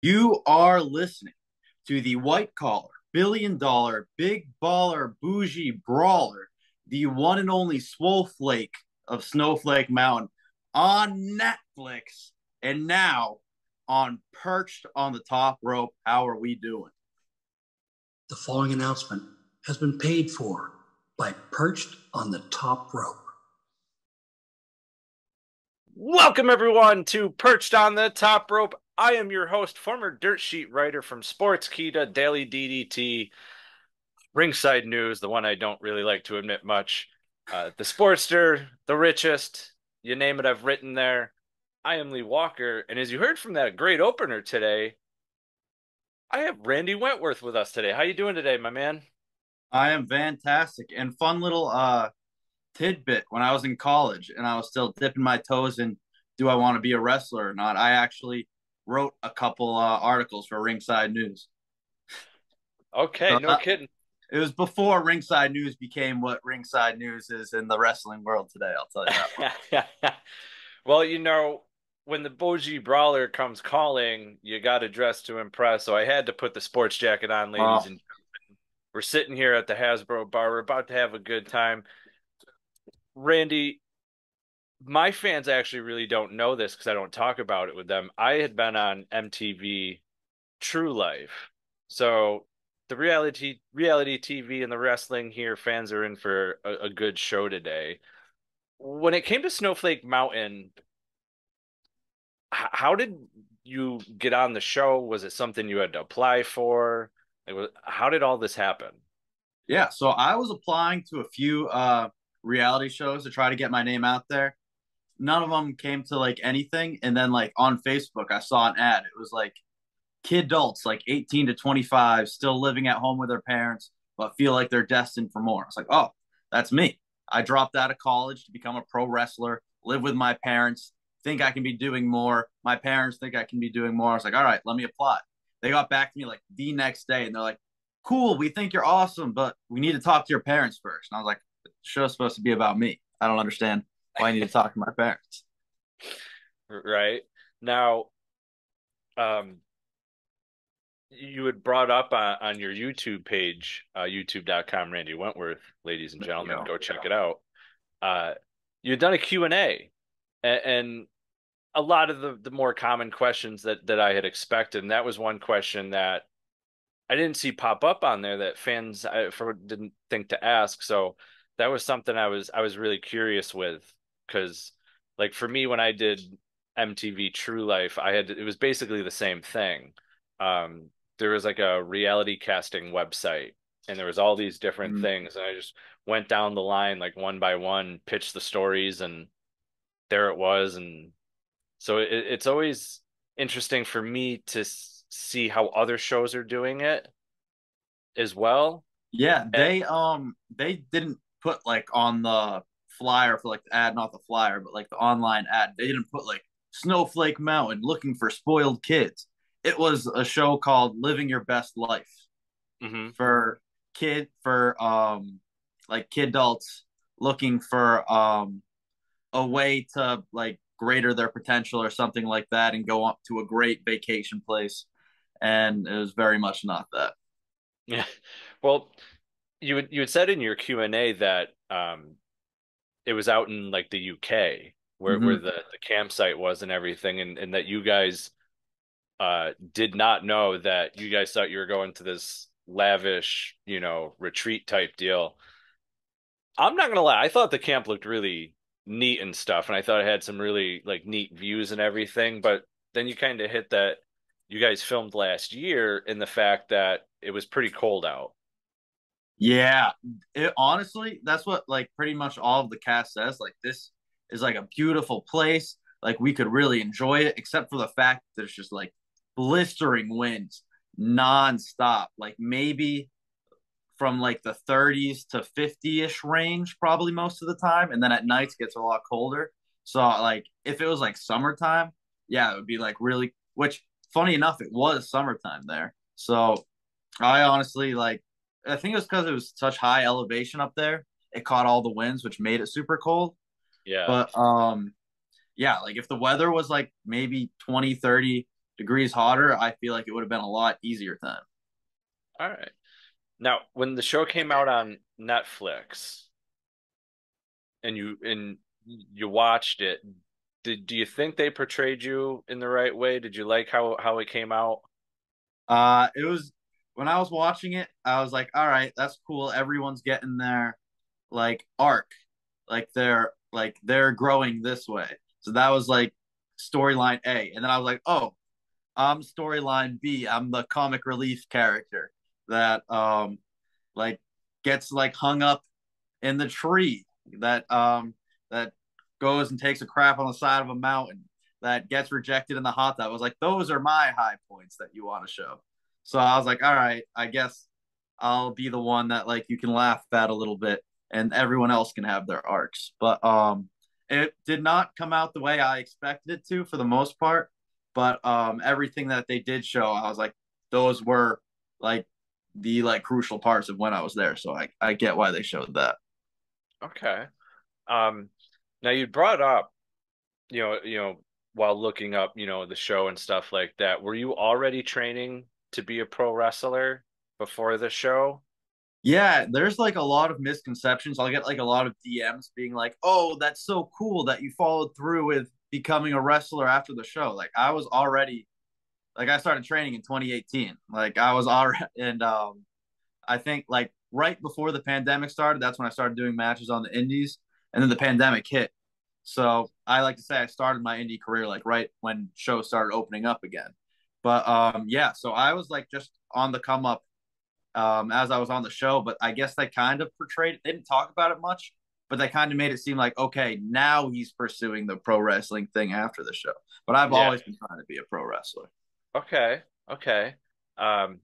You are listening to the white collar, billion dollar, big baller, bougie brawler, the one and only Swole Flake of Snowflake Mountain on Netflix and now on Perched on the Top Rope. How are we doing? The following announcement has been paid for by Perched on the Top Rope. Welcome, everyone, to Perched on the Top Rope. I am your host, former dirt sheet writer from Sports Sportskeeda, Daily DDT, Ringside News, the one I don't really like to admit much, uh, The Sportster, The Richest, you name it, I've written there. I am Lee Walker, and as you heard from that great opener today, I have Randy Wentworth with us today. How you doing today, my man? I am fantastic and fun little uh tidbit when I was in college and I was still dipping my toes in do I want to be a wrestler or not. I actually wrote a couple uh, articles for Ringside News. Okay, so, no uh, kidding. It was before Ringside News became what Ringside News is in the wrestling world today. I'll tell you that. well, you know, when the Bougie Brawler comes calling, you got to dress to impress. So I had to put the sports jacket on, ladies oh. and gentlemen. We're sitting here at the Hasbro bar. We're about to have a good time. Randy, my fans actually really don't know this because I don't talk about it with them. I had been on MTV True Life. So the reality reality TV and the wrestling here, fans are in for a, a good show today. When it came to Snowflake Mountain, how did you get on the show? Was it something you had to apply for? Like, how did all this happen? Yeah, so I was applying to a few uh, reality shows to try to get my name out there none of them came to like anything. And then like on Facebook, I saw an ad. It was like kid adults, like 18 to 25, still living at home with their parents, but feel like they're destined for more. It's like, oh, that's me. I dropped out of college to become a pro wrestler, live with my parents, think I can be doing more. My parents think I can be doing more. I was like, all right, let me apply. They got back to me like the next day and they're like, cool, we think you're awesome, but we need to talk to your parents first. And I was like, the show's supposed to be about me. I don't understand I need to talk to my parents. Right. Now, um, you had brought up on, on your YouTube page, uh, youtube.com, Randy Wentworth, ladies and gentlemen, go check it out. Uh, you had done a Q&A and, and a lot of the, the more common questions that, that I had expected. And that was one question that I didn't see pop up on there that fans I, for, didn't think to ask. So that was something I was, I was really curious with because like for me when I did MTV True Life, I had it was basically the same thing. Um, there was like a reality casting website, and there was all these different mm-hmm. things, and I just went down the line like one by one, pitched the stories, and there it was, and so it, it's always interesting for me to see how other shows are doing it as well. Yeah, they and, um they didn't put like on the flyer for like the ad, not the flyer, but like the online ad. They didn't put like Snowflake Mountain looking for spoiled kids. It was a show called Living Your Best Life mm-hmm. for kid for um like kid adults looking for um a way to like greater their potential or something like that and go up to a great vacation place and it was very much not that yeah well you had, you had said in your q&a that um it was out in like the UK where mm-hmm. where the the campsite was and everything, and and that you guys uh did not know that you guys thought you were going to this lavish, you know, retreat type deal. I'm not gonna lie, I thought the camp looked really neat and stuff, and I thought it had some really like neat views and everything. But then you kind of hit that you guys filmed last year in the fact that it was pretty cold out. Yeah, it, honestly, that's what like pretty much all of the cast says. Like this is like a beautiful place. Like we could really enjoy it, except for the fact that it's just like blistering winds nonstop. Like maybe from like the 30s to 50 ish range, probably most of the time, and then at nights gets a lot colder. So like if it was like summertime, yeah, it would be like really. Which funny enough, it was summertime there. So I honestly like I think it was because it was such high elevation up there. It caught all the winds, which made it super cold. Yeah. But um, yeah, like if the weather was like maybe 20, 30 degrees hotter, I feel like it would have been a lot easier then. All right. Now, when the show came out on Netflix, and you and you watched it, did do you think they portrayed you in the right way? Did you like how how it came out? Uh, it was when I was watching it, I was like, all right, that's cool. Everyone's getting their like arc, like they're like they're growing this way. So that was like storyline A, and then I was like, oh, I'm storyline B. I'm the comic relief character that um like gets like hung up in the tree that um that goes and takes a crap on the side of a mountain that gets rejected in the hot tub. I was like, those are my high points that you want to show. So I was like, all right, I guess I'll be the one that like you can laugh at a little bit and everyone else can have their arcs. But um it did not come out the way I expected it to for the most part. But um everything that they did show, I was like, those were like the like crucial parts of when I was there. So I, I get why they showed that. Okay. Um now you brought up, you know, you know, while looking up, you know, the show and stuff like that, were you already training to be a pro wrestler before the show? Yeah, there's like a lot of misconceptions. I'll get like a lot of DMs being like, "Oh, that's so cool that you followed through with becoming a wrestler after the show." Like I was already like I started training in 2018. Like I was already and um I think like right before the pandemic started, that's when I started doing matches on the indies and then the pandemic hit. So I like to say I started my indie career like right when shows started opening up again. But um, yeah, so I was like just on the come up um, as I was on the show. But I guess they kind of portrayed it. They didn't talk about it much, but they kind of made it seem like okay, now he's pursuing the pro wrestling thing after the show. But I've yeah. always been trying to be a pro wrestler. Okay, okay. Um,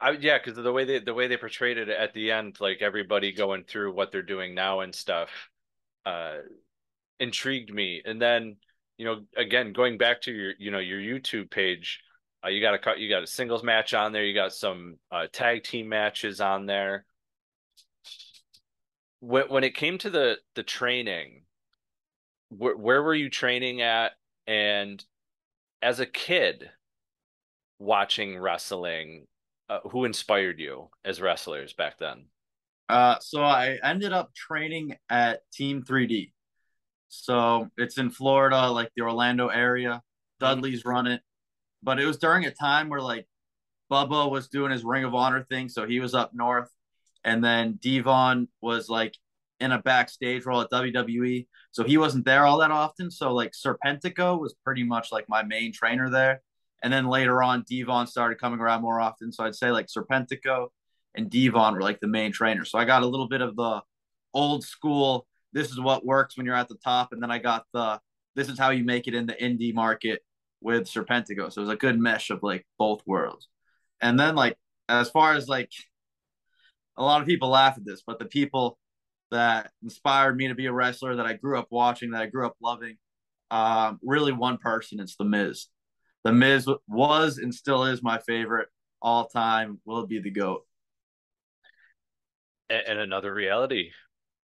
I yeah, because the way they the way they portrayed it at the end, like everybody going through what they're doing now and stuff, uh, intrigued me. And then you know, again, going back to your you know your YouTube page, uh, you got a you got a singles match on there, you got some uh, tag team matches on there. When when it came to the the training, wh- where were you training at? And as a kid, watching wrestling uh, who inspired you as wrestlers back then? Uh, so I ended up training at Team 3D. So it's in Florida, like the Orlando area. Dudley's run it, but it was during a time where like Bubba was doing his Ring of Honor thing, so he was up north, and then Devon was like in a backstage role at WWE, so he wasn't there all that often. So like Serpentico was pretty much like my main trainer there, and then later on, Devon started coming around more often. So I'd say like Serpentico and Devon were like the main trainers. So I got a little bit of the old school, this is what works when you're at the top. And then I got the, this is how you make it in the indie market with Serpentico. So it was a good mesh of like both worlds. And then like, as far as like, a lot of people laugh at this, but the people that inspired me to be a wrestler that I grew up watching, that I grew up loving, um, really one person, it's The Miz. The Miz was and still is my favorite all time. Will be the GOAT. And another reality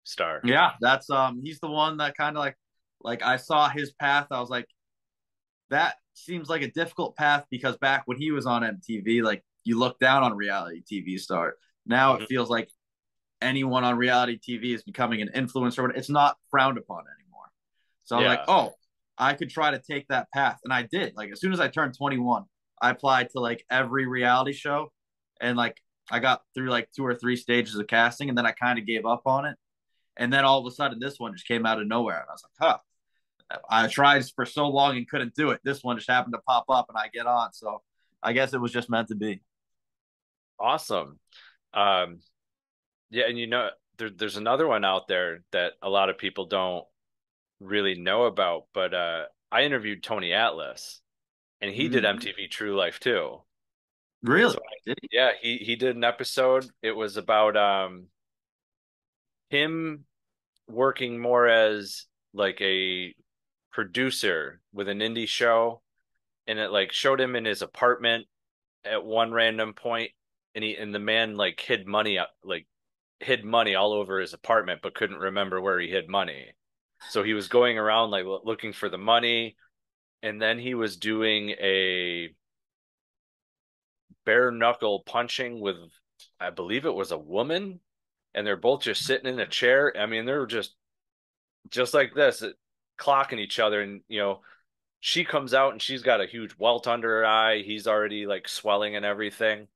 star. Yeah, that's um he's the one that kind of like like I saw his path. I was like, that seems like a difficult path because back when he was on MTV, like you look down on reality TV star. Now mm-hmm. it feels like anyone on reality TV is becoming an influencer. It's not frowned upon anymore. So I'm like, oh, I could try to take that path. And I did. Like as soon as I turned 21, I applied to like every reality show and like I got through like two or three stages of casting and then I kind of gave up on it. And then all of a sudden this one just came out of nowhere. And I was like, huh. I tried for so long and couldn't do it. This one just happened to pop up and I get on. So I guess it was just meant to be. Awesome. Um yeah, and you know there, there's another one out there that a lot of people don't really know about, but uh, I interviewed Tony Atlas, and he mm. did MTV True Life too. Really? So, he? Yeah, he he did an episode. It was about um him working more as like a producer with an indie show, and it like showed him in his apartment at one random point, and he and the man like hid money up like hid money all over his apartment, but couldn't remember where he hid money. So he was going around like looking for the money, and then he was doing a bare knuckle punching with I believe it was a woman and they're both just sitting in a chair. I mean, they're just just like this, clocking each other and you know, she comes out and she's got a huge welt under her eye. He's already like swelling and everything.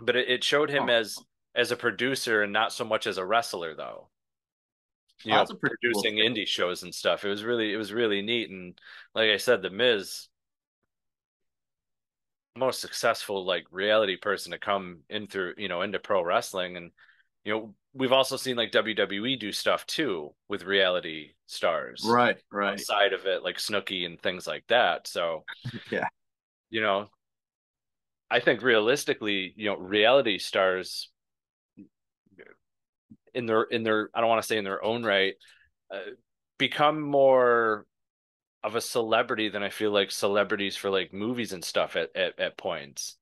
But it, it showed him oh. as as a producer and not so much as a wrestler though. You oh, know, producing cool indie shows and stuff. It was really it was really neat and like I said, the Miz most successful like reality person to come in through you know into pro wrestling and you know we've also seen like WWE do stuff too with reality stars right right. side of it like Snooki and things like that. So yeah. you know I think realistically you know reality stars in their in their I don't want to say in their own right uh, become more of a celebrity than I feel like celebrities for like movies and stuff at, at, at points.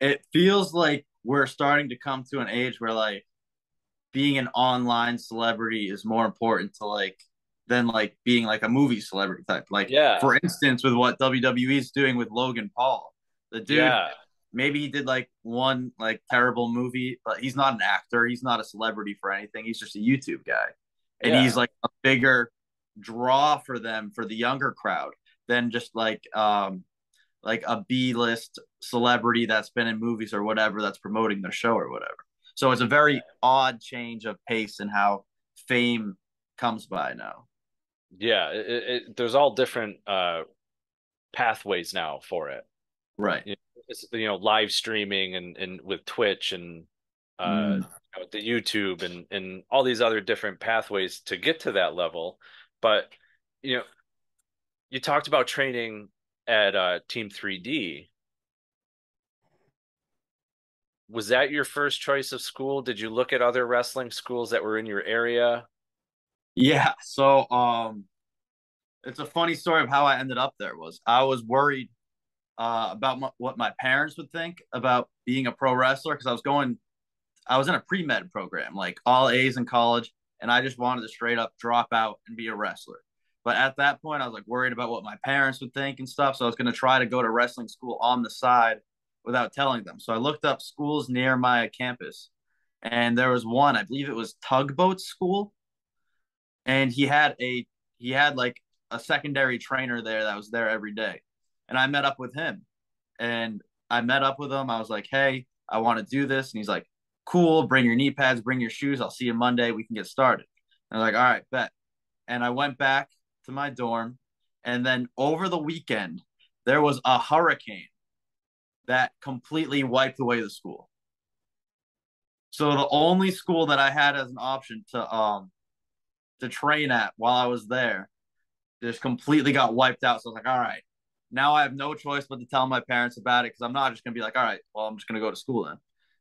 It feels like we're starting to come to an age where like being an online celebrity is more important to like than like being like a movie celebrity type. Like yeah. for instance, with what WWE is doing with Logan Paul. The dude yeah. maybe he did like one like terrible movie, but he's not an actor. He's not a celebrity for anything. He's just a YouTube guy. And yeah. he's like a bigger draw for them for the younger crowd than just like um like a B list celebrity that's been in movies or whatever that's promoting their show or whatever. So it's a very odd change of pace and how fame comes by now. Yeah, it, it, there's all different uh, pathways now for it. Right. You know, you know, live streaming and and with Twitch and uh, mm. you know, the YouTube and and all these other different pathways to get to that level. But you know, you talked about training at uh, Team 3D. Was that your first choice of school? Did you look at other wrestling schools that were in your area? Yeah. So, um, it's a funny story of how I ended up there. Was I was worried uh, about what my parents would think about being a pro wrestler because I was going, I was in a pre med program, like all A's in college, and I just wanted to straight up drop out and be a wrestler. But at that point, I was like worried about what my parents would think and stuff. So I was going to try to go to wrestling school on the side without telling them. So I looked up schools near my campus, and there was one, I believe it was Tugboat School, and he had a he had like a secondary trainer there that was there every day, and I met up with him, and I met up with him. I was like, hey, I want to do this, and he's like, cool. Bring your knee pads, bring your shoes. I'll see you Monday. We can get started. And I'm like, all right, bet. And I went back to my dorm. And then over the weekend, there was a hurricane that completely wiped away the school. So the only school that I had as an option to um to train at while I was there just completely got wiped out. So I was like, all right, now I have no choice but to tell my parents about it because I'm not just gonna be like, all right, well, I'm just gonna go to school then.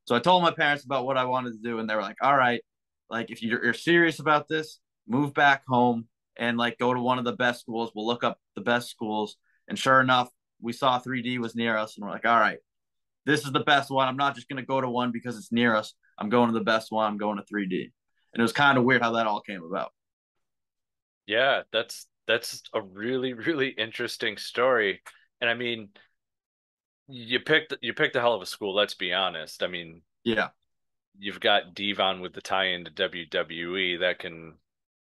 So I told my parents about what I wanted to do, and they were like, "All right, like if you're, you're serious about this, move back home and like go to one of the best schools. We'll look up the best schools." And sure enough, we saw 3D was near us, and we're like, "All right, this is the best one. I'm not just gonna go to one because it's near us. I'm going to the best one. I'm going to 3D." And it was kind of weird how that all came about. Yeah, that's that's a really really interesting story, and I mean you picked you picked a hell of a school. Let's be honest. I mean, yeah, you've got Devon with the tie into WWE that can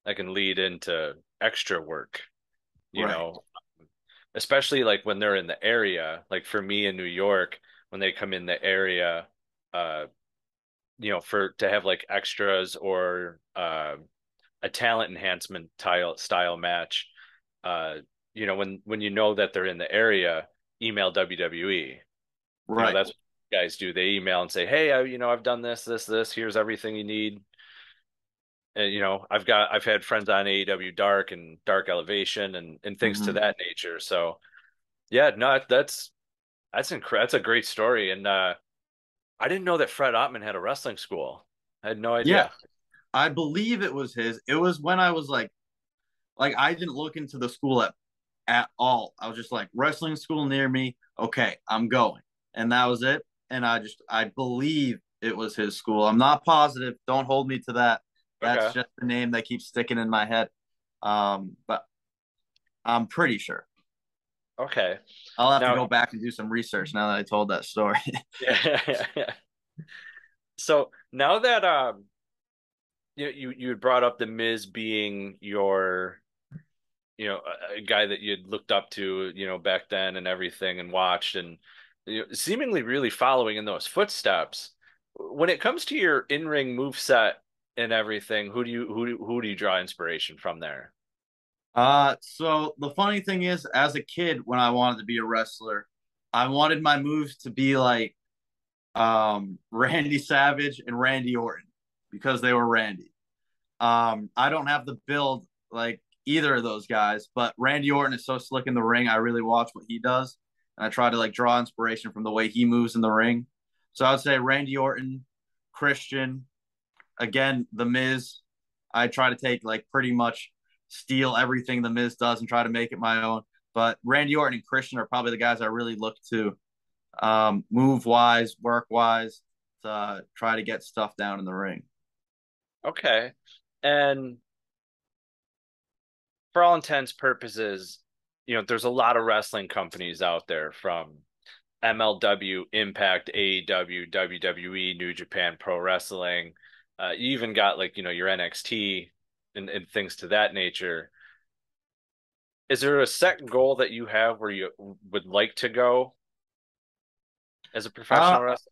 that can lead into extra work. You right. know, especially like when they're in the area. Like for me in New York, when they come in the area, uh, you know, for to have like extras or uh, a talent enhancement style style match. Uh, you know, when when you know that they're in the area email WWE. Right. You know, that's what guys do. They email and say, "Hey, I, you know, I've done this, this, this. Here's everything you need." And you know, I've got I've had friends on AEW Dark and Dark Elevation and and things mm-hmm. to that nature. So, yeah, no, that's that's incredible. That's a great story. And uh, I didn't know that Fred Ottman had a wrestling school. I had no idea. Yeah, I believe it was his. It was when I was like, like I didn't look into the school at at all. I was just like wrestling school near me. Okay, I'm going. And that was it. And I just I believe it was his school. I'm not positive. Don't hold me to that. That's okay. just the name that keeps sticking in my head. Um, but I'm pretty sure. Okay. I'll have Now- to go back and do some research now that I told that story. Yeah. yeah, yeah. So now that um you you you had brought up the Miz being your you know a, a guy that you'd looked up to, you know, back then and everything and watched and you know, seemingly really following in those footsteps. When it comes to your in-ring move set and everything, who do you who do, who do you draw inspiration from there? Uh, so the funny thing is, as a kid, when I wanted to be a wrestler, I wanted my moves to be like um Randy Savage and Randy Orton because they were Randy. Um, I don't have the build like either of those guys, but Randy Orton is so slick in the ring. I really watch what he does, and I try to like draw inspiration from the way he moves in the ring. So I would say Randy Orton, Christian, again, The Miz. I try to take like pretty much steal everything the Miz does and try to make it my own. But Randy Orton and Christian are probably the guys I really look to, um, move wise, work wise, to try to get stuff down in the ring. Okay. And for all intents purposes, you know, there's a lot of wrestling companies out there from MLW, Impact, AEW, WWE, New Japan Pro Wrestling. Uh, you even got like, you know, your NXT and, and things to that nature. Is there a set goal that you have where you would like to go as a professional Uh, wrestler?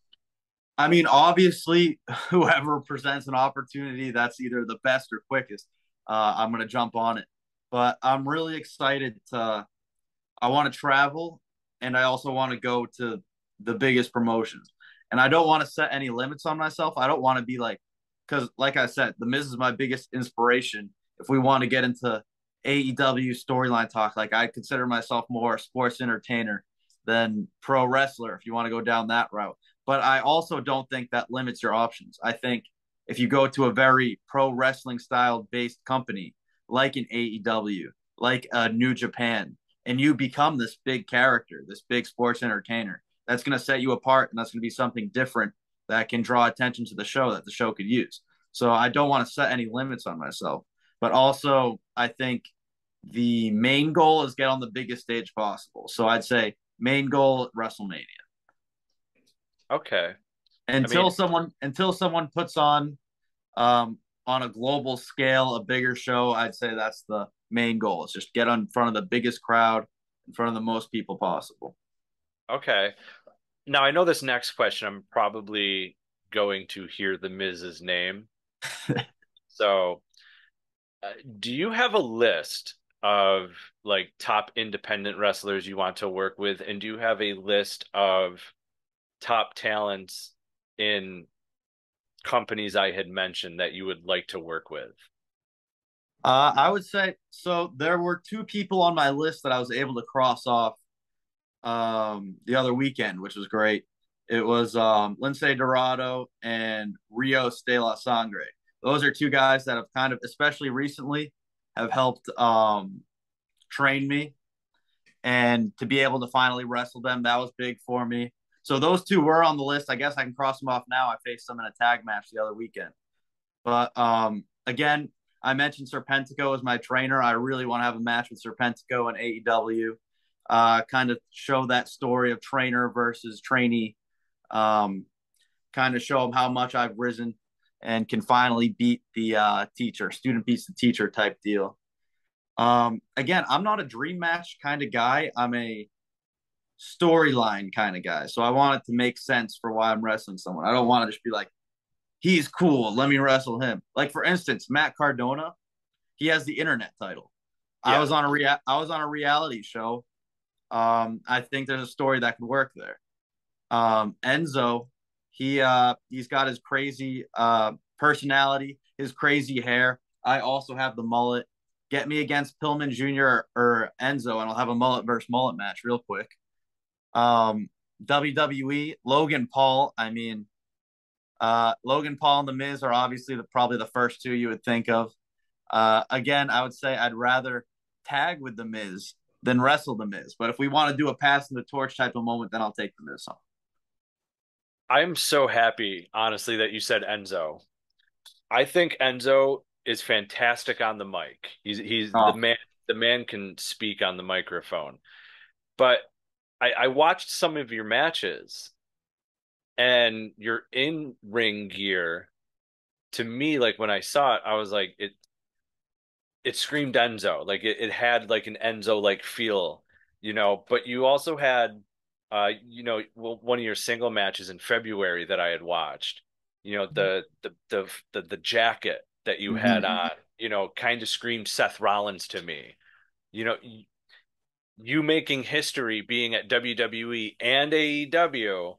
I mean, obviously, whoever presents an opportunity that's either the best or quickest, uh, I'm going to jump on it. But I'm really excited to. I want to travel, and I also want to go to the biggest promotions. And I don't want to set any limits on myself. I don't want to be like, because like I said, The Miz is my biggest inspiration. If we want to get into AEW storyline talk, like I consider myself more a sports entertainer than pro wrestler. If you want to go down that route but I also don't think that limits your options. I think if you go to a very pro wrestling style based company like an AEW, like a New Japan, and you become this big character, this big sports entertainer, that's going to set you apart and that's going to be something different that can draw attention to the show that the show could use. So I don't want to set any limits on myself, but also I think the main goal is get on the biggest stage possible. So I'd say main goal WrestleMania Okay. until mean- someone until someone puts on um on a global scale a bigger show i'd say that's the main goal is just get in front of the biggest crowd in front of the most people possible Okay. Now I know this next question I'm probably going to hear the Miz's name. So, uh, do you have a list of like top independent wrestlers you want to work with, and do you have a list of top talents in companies I had mentioned that you would like to work with? uh i would say so there were two people on my list that i was able to cross off um the other weekend which was great. It was um Lince Dorado and rio de la sangre. Those are two guys that have kind of especially recently have helped um train me and to be able to finally wrestle them that was big for me. So those two were on the list. I guess i can cross them off now. I faced them in a tag match the other weekend. But um again i mentioned serpentico as my trainer. I really want to have a match with serpentico and aew uh kind of show that story of trainer versus trainee um kind of show them how much i've risen and can finally beat the uh teacher student beats the teacher type deal um, again, I'm not a dream match kind of guy. I'm a storyline kind of guy. So I want it to make sense for why I'm wrestling someone. I don't want to just be like, he's cool. Let me wrestle him. Like for instance, Matt Cardona, he has the internet title. I was on a rea- I was on a reality show. Um, I think there's a story that could work there. Um, Enzo, he uh he's got his crazy uh personality, his crazy hair. I also have the mullet. Get me against Pillman Jr. or Enzo, and I'll have a mullet versus mullet match real quick. Um, WWE, Logan Paul. I mean, uh, Logan Paul and The Miz are obviously the probably the first two you would think of. Uh, again, I would say I'd rather tag with The Miz than wrestle The Miz. But if we want to do a pass in the torch type of moment, then I'll take The Miz on. I'm so happy, honestly, that you said Enzo. I think Enzo is fantastic on the mic. He's he's Oh. the man. The man can speak on the microphone. but I, I watched some of your matches and your in ring gear to me like when I saw it I was like it it screamed Enzo like it, it had like an Enzo like feel you know but you also had uh you know one of your single matches in February that I had watched you know the the the the, the jacket that you had mm-hmm. on you know kind of screamed Seth Rollins to me you know you making history being at WWE and AEW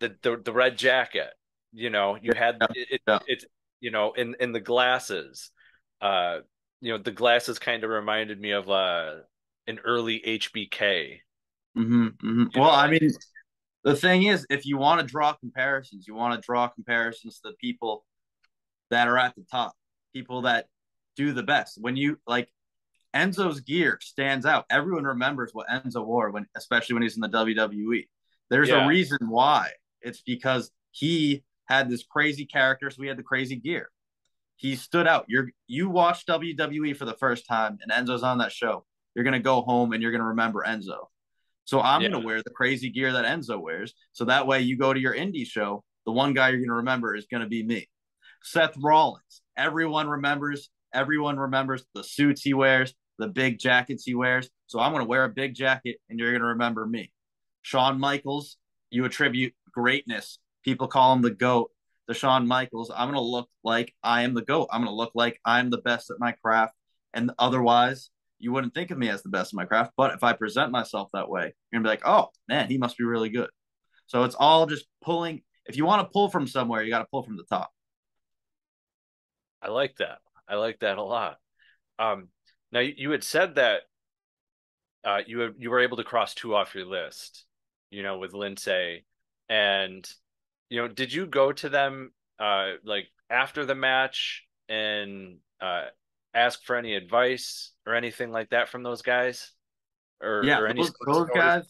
the the, the red jacket you know you had it, yeah. it, you know in in the glasses uh you know the glasses kind of reminded me of uh an early hbk mm-hmm, mm-hmm. well know? i mean the thing is if you want to draw comparisons you want to draw comparisons to the people that are at the top people that do the best when you like enzo's gear stands out everyone remembers what enzo wore when especially when he's in the wwe there's yeah. a reason why it's because he had this crazy character, so we had the crazy gear. He stood out. You're you watch WWE for the first time, and Enzo's on that show. You're gonna go home and you're gonna remember Enzo. So I'm yeah. gonna wear the crazy gear that Enzo wears. So that way, you go to your indie show, the one guy you're gonna remember is gonna be me. Seth Rollins. Everyone remembers. Everyone remembers the suits he wears, the big jackets he wears. So I'm gonna wear a big jacket, and you're gonna remember me. Shawn Michaels. You attribute greatness People call him the GOAT, the Shawn Michaels. I'm going to look like I am the GOAT. I'm going to look like I'm the best at my craft. And otherwise, you wouldn't think of me as the best at my craft. But if I present myself that way, you're going to be like, oh, man, he must be really good. So it's all just pulling. If you want to pull from somewhere, you got to pull from the top. I like that. I like that a lot. Um, now you had said that uh, you you were able to cross two off your list, you know, with Lince, and you know, did you go to them uh like after the match and uh ask for any advice or anything like that from those guys? Or yeah, or any those, those guys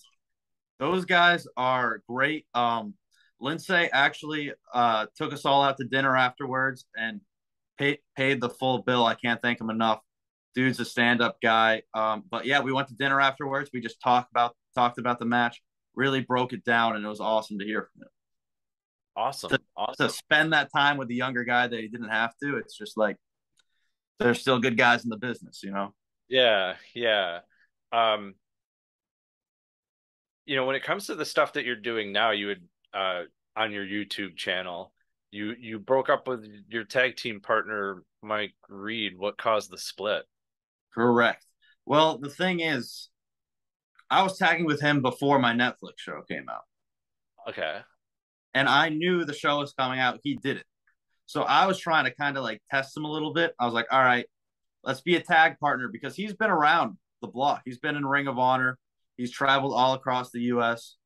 those guys are great. Um Lince actually uh took us all out to dinner afterwards and paid paid the full bill. I can't thank him enough. Dude's a stand-up guy. Um, but yeah, we went to dinner afterwards. We just talked about talked about the match, really broke it down, and it was awesome to hear from him. Awesome. To, awesome. to spend that time with the younger guy that he didn't have to. It's just like there's still good guys in the business, you know? Yeah, yeah. Um, you know, when it comes to the stuff that you're doing now, you would uh on your YouTube channel, you you broke up with your tag team partner Mike Reed. What caused the split? Correct. Well, the thing is, I was tagging with him before my Netflix show came out. Okay and I knew the show was coming out. He did it. So I was trying to kind of like test him a little bit. I was like, all right, let's be a tag partner because he's been around the block. He's been in Ring of Honor. He's traveled all across the US.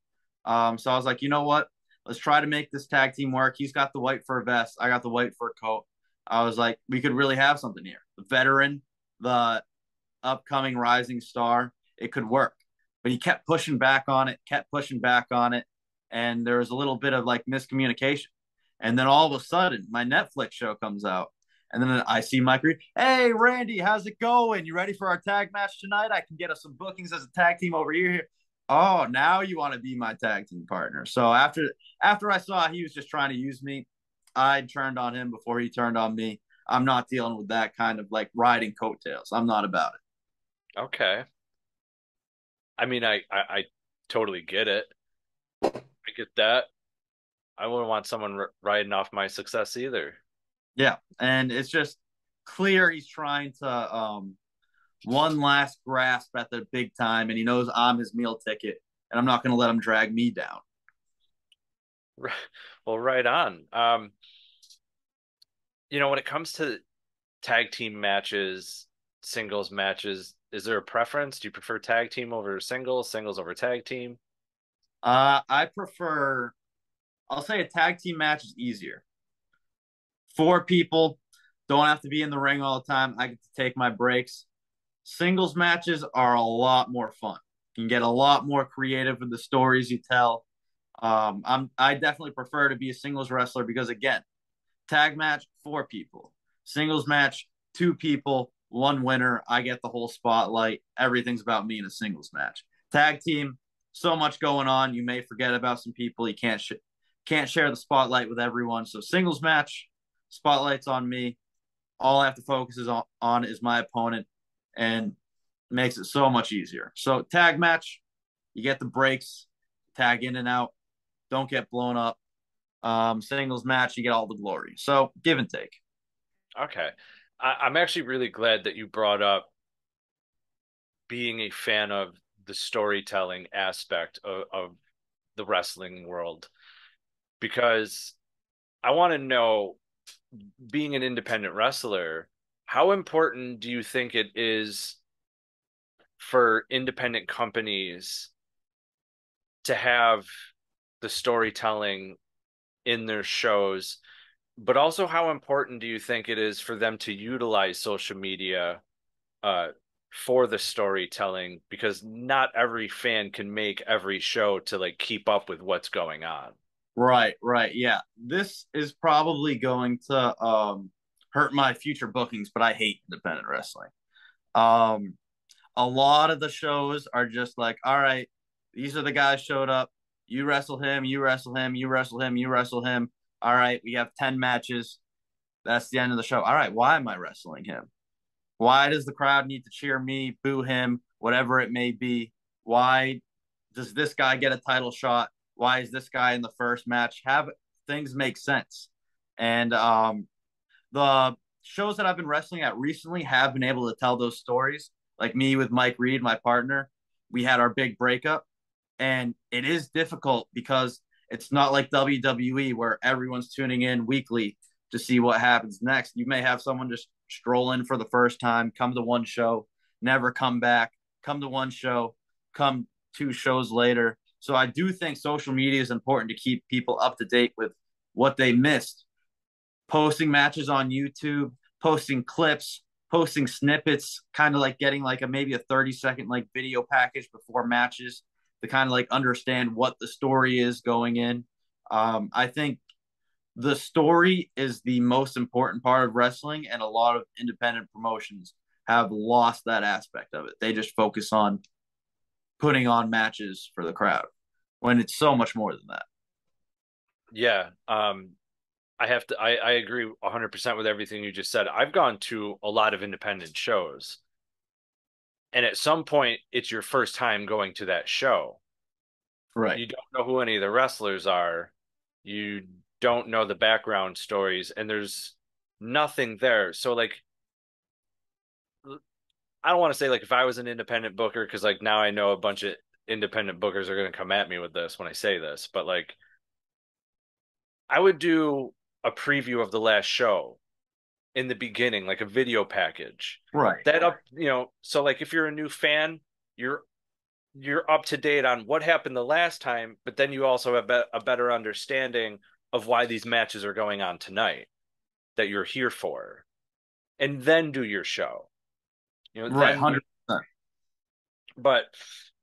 Um, so I was like, you know what? Let's try to make this tag team work. He's got the white fur vest. I got the white fur coat. I was like, we could really have something here. The veteran, the upcoming rising star, it could work. But he kept pushing back on it, kept pushing back on it and there was a little bit of like miscommunication. And then all of a sudden, my Netflix show comes out, and then I see Mike Reed. Hey, Randy, how's it going? You ready for our tag match tonight? I can get us some bookings as a tag team over here. Oh, now you want to be my tag team partner. So after after I saw he was just trying to use me, I turned on him before he turned on me. I'm not dealing with that kind of like riding coattails. I'm not about it. Okay. I mean, I I, I totally get it. I get that. I wouldn't want someone r- riding off my success either. Yeah, and it's just clear he's trying to um one last grasp at the big time, and he knows I'm his meal ticket, and I'm not going to let him drag me down. Well, right on. Um, you know, when it comes to tag team matches, singles matches, is there a preference? Do you prefer tag team over singles, singles over tag team? Uh, I prefer. I'll say a tag team match is easier. Four people don't have to be in the ring all the time. I get to take my breaks. Singles matches are a lot more fun. You can get a lot more creative with the stories you tell. Um, I'm I definitely prefer to be a singles wrestler because again, tag match four people, singles match two people, one winner. I get the whole spotlight. Everything's about me in a singles match. Tag team, so much going on. You may forget about some people. You can't sh- can't share the spotlight with everyone. So singles match, spotlight's on me. All I have to focus is on, on is my opponent, and makes it so much easier. So tag match, you get the breaks, tag in and out, don't get blown up. Um, singles match, you get all the glory. So give and take. Okay. I, am actually really glad that you brought up being a fan of the storytelling aspect of, of the wrestling world. Because I want to know being an independent wrestler, how important do you think it is for independent companies to have the storytelling in their shows? But also how important do you think it is for them to utilize social media uh, for the storytelling because not every fan can make every show to like keep up with what's going on right right yeah this is probably going to um, hurt my future bookings but i hate independent wrestling um, a lot of the shows are just like all right these are the guys showed up you wrestle him you wrestle him you wrestle him you wrestle him all right, we have 10 matches. That's the end of the show. All right, why am I wrestling him? Why does the crowd need to cheer me, boo him, whatever it may be? Why does this guy get a title shot? Why is this guy in the first match? Have things make sense. And um, the shows that I've been wrestling at recently have been able to tell those stories. Like me with Mike Reed, my partner, we had our big breakup. And it is difficult because it's not like WWE where everyone's tuning in weekly to see what happens next. You may have someone just stroll in for the first time, come to one show, never come back, come to one show, come two shows later. So I do think social media is important to keep people up to date with what they missed. Posting matches on YouTube, posting clips, posting snippets, kind of like getting like a maybe a 30 second like video package before matches to kind of like understand what the story is going in. Um, I think the story is the most important part of wrestling, and a lot of independent promotions have lost that aspect of it. They just focus on putting on matches for the crowd when it's so much more than that. Yeah. Um, I have to, I, I agree 100% with everything you just said. I've gone to a lot of independent shows and at some point it's your first time going to that show right you don't know who any of the wrestlers are you don't know the background stories and there's nothing there so like i don't want to say like if i was an independent booker because like now i know a bunch of independent bookers are going to come at me with this when i say this but like i would do a preview of the last show in the beginning, like a video package. Right. That up, you know, so like if you're a new fan, you're you're up to date on what happened the last time, but then you also have a better understanding of why these matches are going on tonight that you're here for. And then do your show. You know, right, hundred percent. But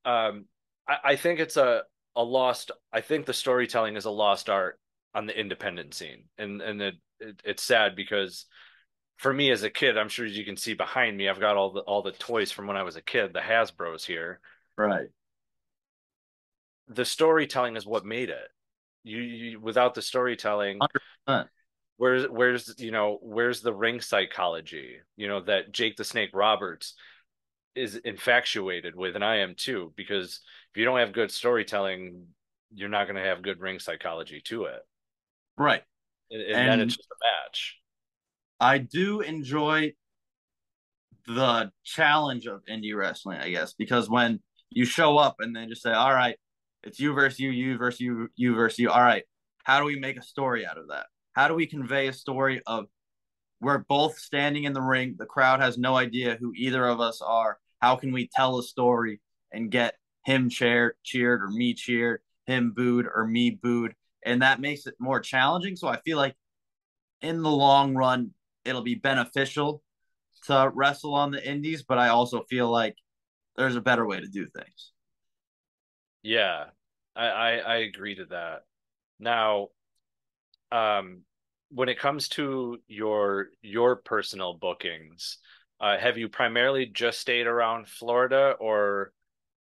um I, I think it's a a lost I think the storytelling is a lost art on the independent scene. And and it, it it's sad because for me as a kid, I'm sure as you can see behind me, I've got all the all the toys from when I was a kid, the Hasbro's here. Right. The storytelling is what made it. You, you without the storytelling, 100%. where's where's you know where's the ring psychology? You know that Jake the Snake Roberts is infatuated with, and I am too. Because if you don't have good storytelling, you're not going to have good ring psychology to it. Right. And, and, and then it's just a match. I do enjoy the challenge of indie wrestling, I guess, because when you show up and then just say, "All right, it's you versus you, you versus you, you versus you." All right, how do we make a story out of that? How do we convey a story of we're both standing in the ring, the crowd has no idea who either of us are. How can we tell a story and get him cheered, cheered or me cheered, him booed or me booed, and that makes it more challenging. So I feel like in the long run, it'll be beneficial to wrestle on the indies, but I also feel like there's a better way to do things. Yeah, I, I, I agree to that. Now, um, when it comes to your your personal bookings, uh, have you primarily just stayed around Florida, or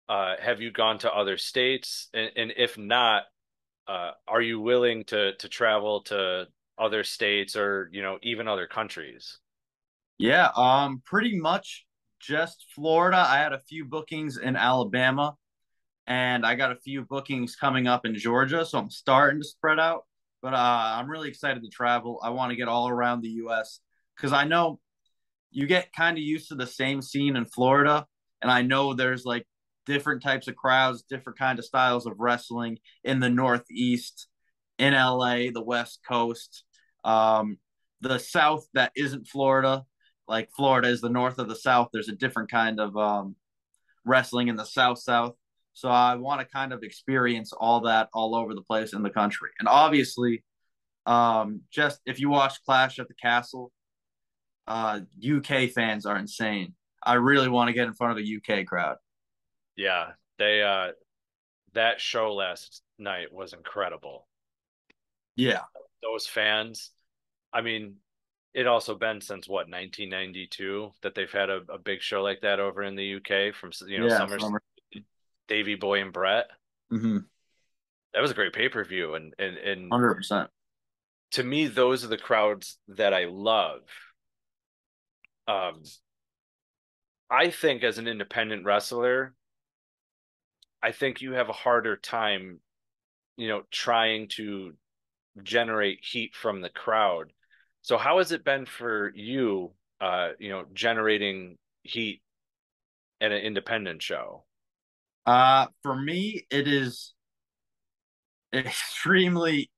uh, have you gone to other states? And, and if not, uh, are you willing to to travel to other states or you know even other countries? Yeah, um, pretty much just Florida. I had a few bookings in Alabama, and I got a few bookings coming up in Georgia. So I'm starting to spread out. But uh, I'm really excited to travel. I want to get all around the U.S. because I know you get kind of used to the same scene in Florida, and I know there's like different types of crowds, different kind of styles of wrestling in the Northeast, in LA, the West Coast, um, the South that isn't Florida. Like Florida is the north of the South. There's a different kind of um, wrestling in the South South. So I want to kind of experience all that all over the place in the country. And obviously, um, just if you watch Clash at the Castle, uh, UK fans are insane. I really want to get in front of a UK crowd. Yeah, they uh that show last night was incredible. Yeah. Those fans, I mean, it also been since what 1992 that they've had a, a big show like that over in the UK from you know yeah, Summer, Summer. Davey Boy and Bret. Mm-hmm. That was a great pay per view, and and and hundred percent. To me, those are the crowds that I love. Um, I think as an independent wrestler, I think you have a harder time, you know, trying to generate heat from the crowd. So how has it been for you, uh, you know, generating heat at an independent show? Uh, for me, it is extremely,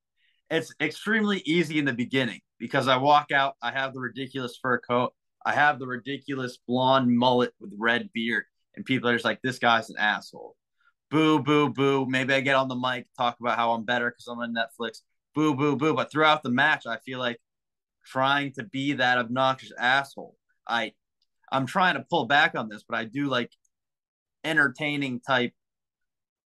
it's extremely easy in the beginning because I walk out, I have the ridiculous fur coat, I have the ridiculous blonde mullet with red beard, and people are just like, this guy's an asshole boo, boo, boo. Maybe I get on the mic, talk about how I'm better because I'm on Netflix. Boo, boo, boo. But throughout the match, I feel like trying to be that obnoxious asshole. I I'm trying to pull back on this, but I do like entertaining type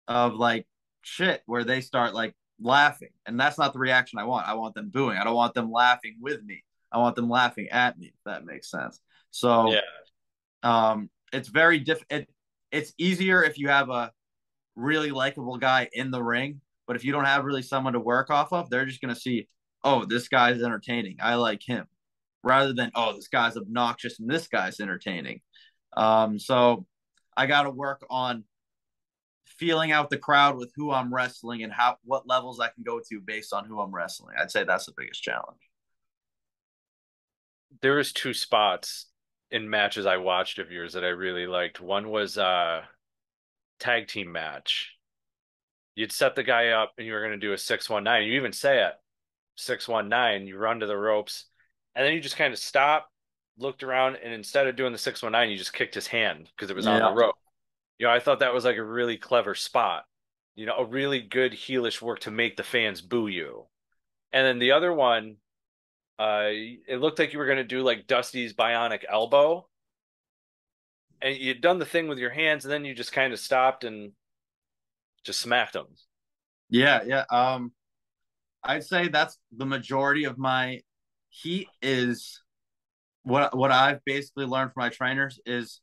of like shit where they start like laughing. And that's not the reaction I want. I want them booing. I don't want them laughing with me. I want them laughing at me, if that makes sense. So yeah. um it's very diff it, it's easier if you have a really likable guy in the ring. But if you don't have really someone to work off of, they're just going to see, oh, this guy's entertaining. I like him. Rather than, oh, this guy's obnoxious and this guy's entertaining. Um, so I got to work on feeling out the crowd with who I'm wrestling and how what levels I can go to based on who I'm wrestling. I'd say that's the biggest challenge. There was two spots in matches I watched of yours that I really liked. One was a tag team match. You'd set the guy up and you were going to do a 619. You even say it 619. You run to the ropes and then you just kind of stop, looked around, and instead of doing the 619, you just kicked his hand because it was yeah. on the rope. You know, I thought that was like a really clever spot. You know, a really good heelish work to make the fans boo you. And then the other one, uh, it looked like you were going to do like Dusty's bionic elbow and you'd done the thing with your hands, and then you just kind of stopped and just smacked them. Yeah, yeah. Um, I'd say that's the majority of my heat is what what I've basically learned from my trainers is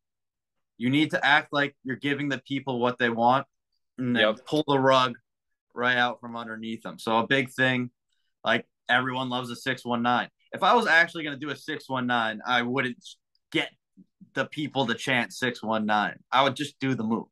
you need to act like you're giving the people what they want and yep. pull the rug right out from underneath them. So a big thing, like everyone loves a six one nine. If I was actually going to do a six one nine, I wouldn't get the people to chant 619. I would just do the move.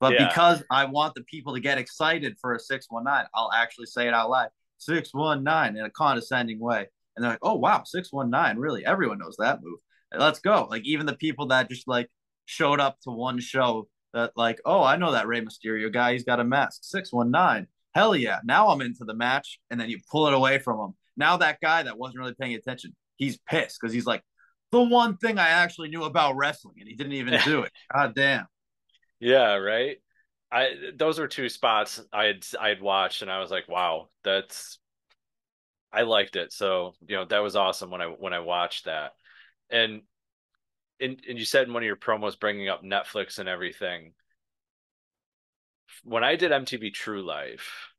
But yeah. because I want the people to get excited for a 619, I'll actually say it out loud 619 in a condescending way. And they're like, oh, wow, 619. Really? Everyone knows that move. Let's go. Like, even the people that just like showed up to one show that, like, oh, I know that Rey Mysterio guy. He's got a mask. 619. Hell yeah. Now I'm into the match. And then you pull it away from him. Now that guy that wasn't really paying attention, he's pissed because he's like, the one thing I actually knew about wrestling, and he didn't even do it. God damn. Yeah, right. I those were two spots I had I had watched, and I was like, wow, that's I liked it. So you know that was awesome when I when I watched that, and and and you said in one of your promos bringing up Netflix and everything. When I did MTV True Life,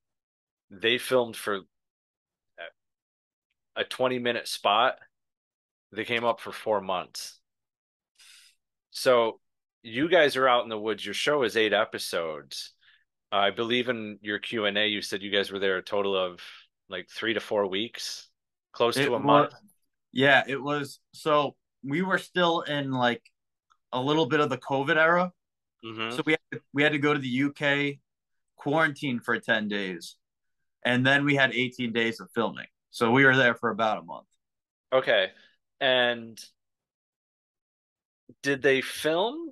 they filmed for a 20 minute spot they came up for four months. So you guys are out in the woods. Your show is eight episodes. I believe in your Q and A, you said you guys were there a total of like three to four weeks, close It to a was, month. yeah, it was. So we were still in like a little bit of the COVID era. hmm So we had to, we had to go to the UK, quarantine for 10 days, and then we had 18 days of filming. So we were there for about a month. Okay, and did they film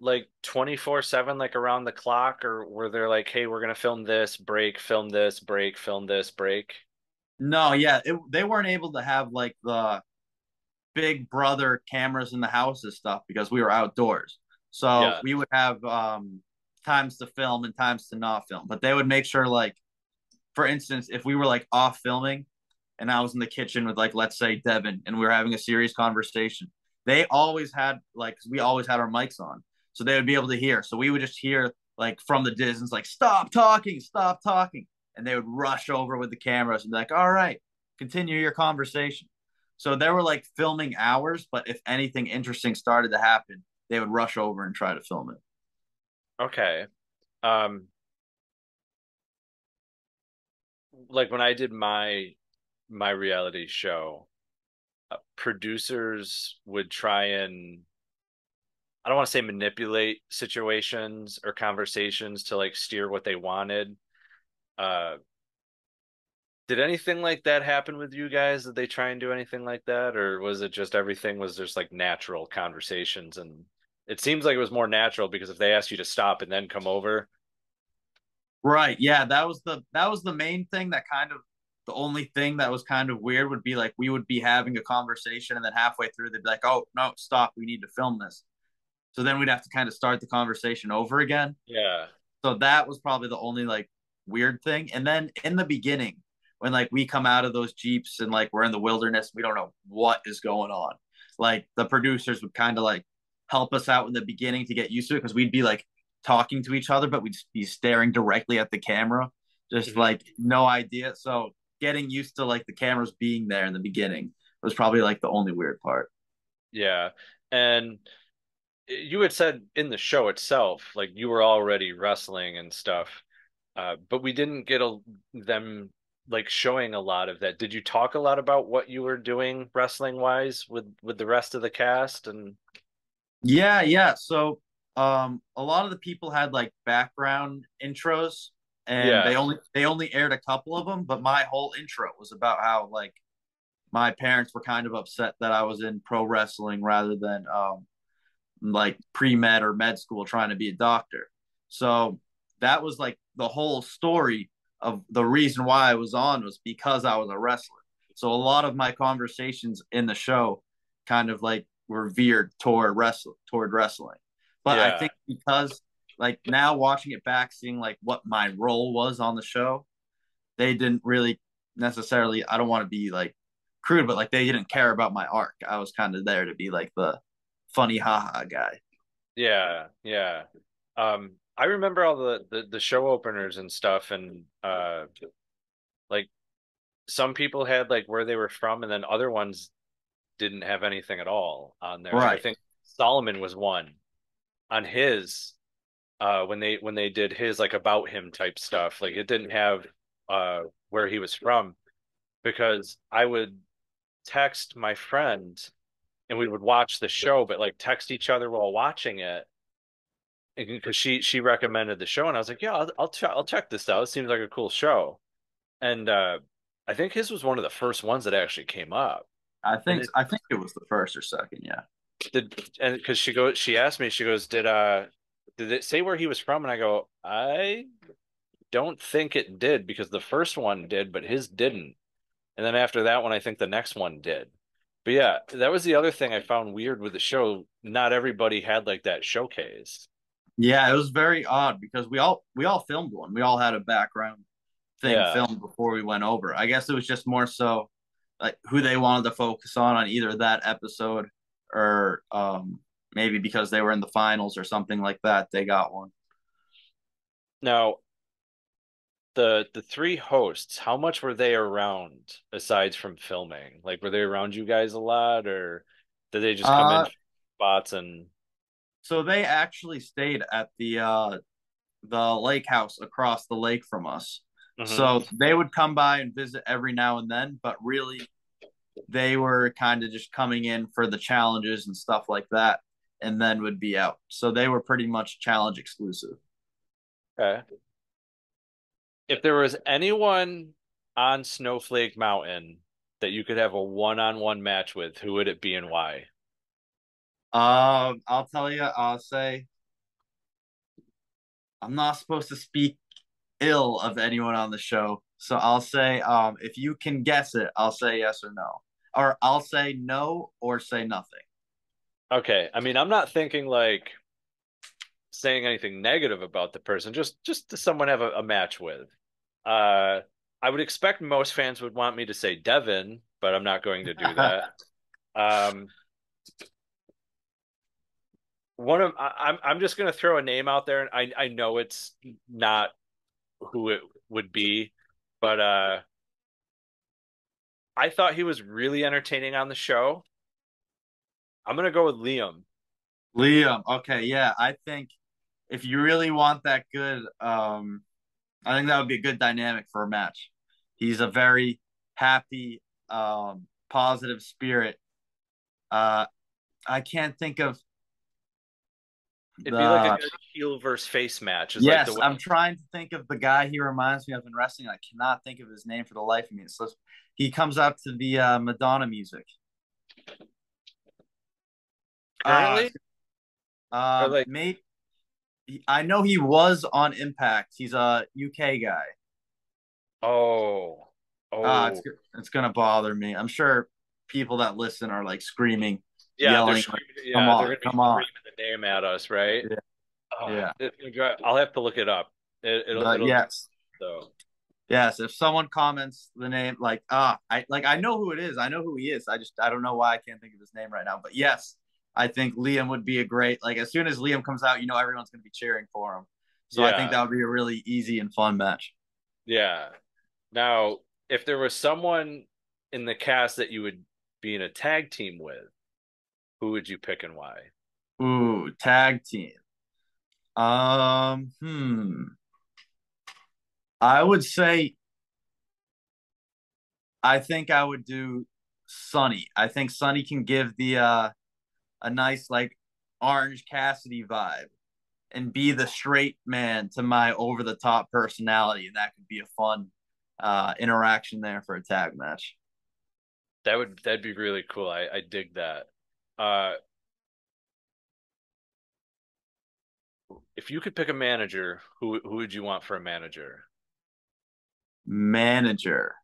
like 24/7 like around the clock or were they like hey we're gonna film this break film this break film this break No, yeah, it, they weren't able to have like the big brother cameras in the house and stuff because we were outdoors. So yeah we would have um times to film and times to not film. But they would make sure like for instance, if we were like off filming and I was in the kitchen with like let's say Devin and we were having a serious conversation, they always had like we always had our mics on. So they would be able to hear. So we would just hear like from the distance, like, stop talking, stop talking. And they would rush over with the cameras and be like, all right, continue your conversation. So there were like filming hours, but if anything interesting started to happen, they would rush over and try to film it. okay um like when I did my my reality show uh, producers would try and I don't want to say manipulate situations or conversations to like steer what they wanted uh Did anything like that happen with you guys? Did they try and do anything like that? Or was it just everything was just like natural conversations? And it seems like it was more natural because if they asked you to stop and then come over, Right. Yeah, that was the that was the main thing that kind of the only thing that was kind of weird would be like we would be having a conversation and then halfway through they'd be like, "Oh, no, stop. We need to film this." So then we'd have to kind of start the conversation over again. yeah, So that was probably the only like weird thing. And then in the beginning, when like we come out of those Jeeps and like we're in the wilderness, we don't know what is going on. Like the producers would kind of like help us out in the beginning to get used to it because we'd be like talking to each other, but we'd be staring directly at the camera, just Mhm. like no idea. So getting used to like the cameras being there in the beginning was probably like the only weird part. yeah. And you had said in the show itself, like you were already wrestling and stuff, uh, but we didn't get a, them like showing a lot of that. Did you talk a lot about what you were doing wrestling wise with with the rest of the cast? And Yeah, yeah. So um a lot of the people had like background intros and yeah, they only they only aired a couple of them, but my whole intro was about how like my parents were kind of upset that I was in pro wrestling rather than um like pre-med or med school trying to be a doctor. So that was like the whole story of the reason why I was on was because I was a wrestler. So a lot of my conversations in the show kind of like were veered toward wrestle toward wrestling. But I think because like now watching it back, seeing like what my role was on the show, they didn't really necessarily I don't want to be like crude, but like they didn't care about my arc. I was kind of there to be like the funny haha guy. yeah, yeah. Um, I remember all the, the the show openers and stuff, and uh, like some people had like where they were from, and then other ones didn't have anything at all on there. Like I think Solomon was one on his uh when they when they did his like about him type stuff. Like it didn't have uh where he was from because I would text my friend and we would watch the show, but like text each other while watching it because she she recommended the show and I was like, yeah, I'll I'll, ch- I'll check this out. It seems like a cool show. And uh I think his was one of the first ones that actually came up. I think it I think it was the first or second, yeah. did and because she goes she asked me, she goes, Did uh did it say where he was from? And I go, I don't think it did because the first one did, but his didn't. And then after that one, I think the next one did. But yeah, that was the other thing I found weird with the show. Not everybody had like that showcase. Yeah, it was very odd because we all we all filmed one. We all had a background thing Yeah. filmed before we went over. I guess it was just more so like who they wanted to focus on on either that episode or um maybe because they were in the finals or something like that, they got one. Now, the the three hosts, how much were they around aside from filming? Like, were they around you guys a lot, or did they just come in Uh spots and So they actually stayed at the uh the lake house across the lake from us. Mhm. So they would come by and visit every now and then, but really they were kind of just coming in for the challenges and stuff like that and then would be out. So they were pretty much challenge exclusive. Okay. If there was anyone on Snowflake Mountain that you could have a one-on-one match with, who would it be and why? Um, I'll tell you, I'll say I'm not supposed to speak ill of anyone on the show. So I'll say, um, if you can guess it, I'll say yes or no. Or I'll say no or say nothing. Okay. I mean, I'm not thinking like saying anything negative about the person, just just to someone have a, a match with. Uh I would expect most fans would want me to say Devin, but I'm not going to do that. um one of I, I'm I'm just gonna throw a name out there and I I know it's not who it would be, but uh I thought he was really entertaining on the show. I'm gonna go with Liam. Liam. Okay, yeah. I think if you really want that good, um, I think that would be a good dynamic for a match. He's a very happy, um, positive spirit. Uh, I can't think of. It'd the- be like a heel versus face match. is yes, like the way- I'm trying to think of the guy he reminds me of in wrestling. I cannot think of his name for the life of me. So he comes out to the uh, Madonna music. currently. Uh, Or like- mate, I know he was on Impact. He's a UK guy. oh, oh, Ah, it's it's gonna bother me. I'm sure people that listen are like screaming. yeah, yelling, they're screaming, yeah, "Come on, come on." the name at us, right? Yeah. Oh, Yeah. it- I'll have to look it up. It, it'll yes, though. yes. If someone comments the name, like ah, I like I know who it is. I know who he is. I just I don't know why I can't think of his name right now. But yes, I think Liam would be a great like as soon as Liam comes out, you know everyone's gonna be cheering for him. So I think that would be a really easy and fun match. Yeah. Now, if there was someone in the cast that you would be in a tag team with, who would you pick and why? Ooh, tag team. Um, hmm. I would say I think I would do Sunny. I think Sunny can give the uh a nice like Orange Cassidy vibe and be the straight man to my over the top personality, and that could be a fun uh interaction there for a tag match. That would that'd be really cool. I I dig that. Uh if you could pick a manager, who who would you want for a manager? Manager.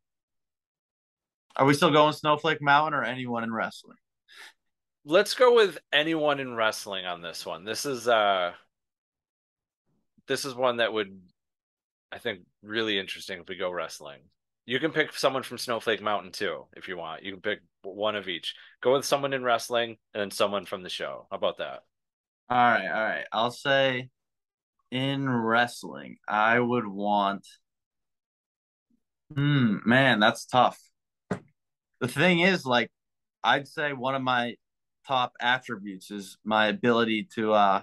Are we still going Snowflake Mountain or anyone in wrestling? Let's go with anyone in wrestling on this one. This is uh this is one that would I think really interesting if we go wrestling. You can pick someone from Snowflake Mountain too if you want. You can pick one of each. Go with someone in wrestling and then someone from the show. How about that? All right, all right. I'll say in wrestling, I would want. Hmm, man, that's tough. The thing is, like, I'd say one of my top attributes is my ability to uh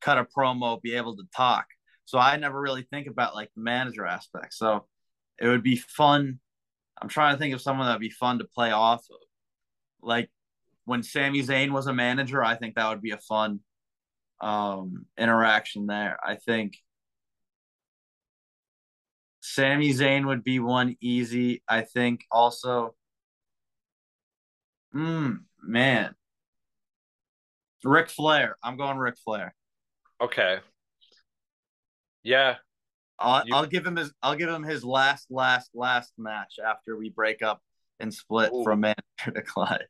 cut a promo, be able to talk. So I never really think about like the manager aspect. So it would be fun. I'm trying to think of someone that'd be fun to play off of. Like when Sami Zayn was a manager, I think that would be a fun um interaction there. I think Sami Zayn would be one easy. I think also Hmm, man. Ric Flair. I'm going Ric Flair. Okay. Yeah, I'll, You- I'll give him his I'll give him his last last last match after we break up and split Ooh. from manager to Clyde.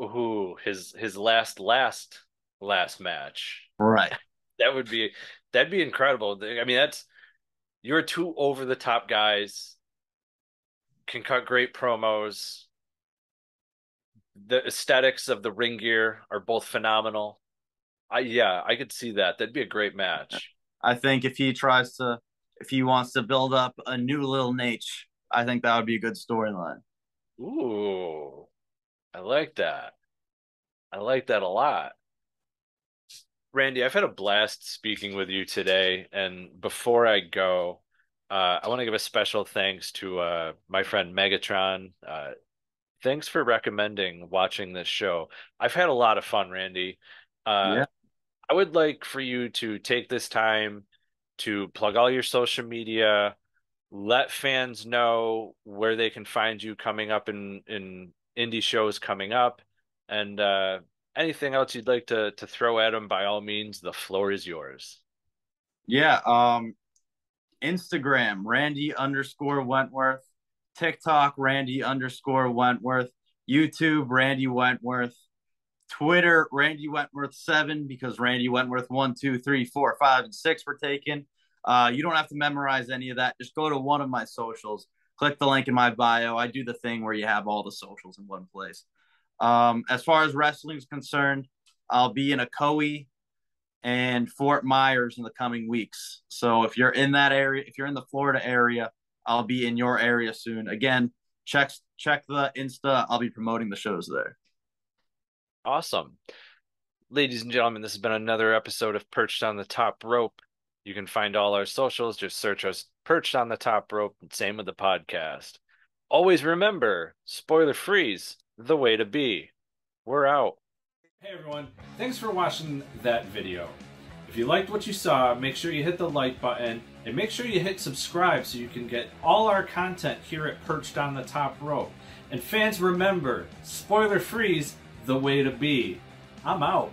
Ooh, his his last last last match. Right. That would be that'd be incredible. I mean, that's you're two over the top guys, can cut great promos. The aesthetics of the ring gear are both phenomenal. I yeah, I could see that. That'd be a great match. I think if he tries to if he wants to build up a new little Naitch, I think that would be a good storyline. Ooh, I like that. I like that a lot. Randy, I've had a blast speaking with you today. And before I go, uh, I want to give a special thanks to uh, my friend Megatron. Uh, thanks for recommending watching this show. I've had a lot of fun, Randy. Uh, Yeah. I would like for you to take this time to plug all your social media, let fans know where they can find you coming up in in indie shows coming up, and uh, anything else you'd like to to throw at them. By all means, the floor is yours. Yeah. Um, Instagram, Randy underscore Wentworth. TikTok, Randy underscore Wentworth. YouTube, Randy Wentworth. Twitter, Randy Wentworth seven because Randy Wentworth one, two, three, four, five, and six were taken. Uh, you don't have to memorize any of that. Just go to one of my socials, click the link in my bio. I do the thing where you have all the socials in one place. Um, as far as wrestling is concerned, I'll be in Ocoee and Fort Myers in the coming weeks. So if you're in that area, if you're in the Florida area, I'll be in your area soon. Again, check check the Insta. I'll be promoting the shows there. Awesome. Ladies and gentlemen, this has been another episode of Perched on the Top Rope. You can find all our socials. Just search us Perched on the Top Rope. Same with the podcast. Always remember, spoiler freeze, the way to be. We're out. Hey everyone, thanks for watching that video. If you liked what you saw, make sure you hit the like button and make sure you hit subscribe so you can get all our content here at Perched on the Top Rope. And fans remember, spoiler freeze, the way to be. I'm out.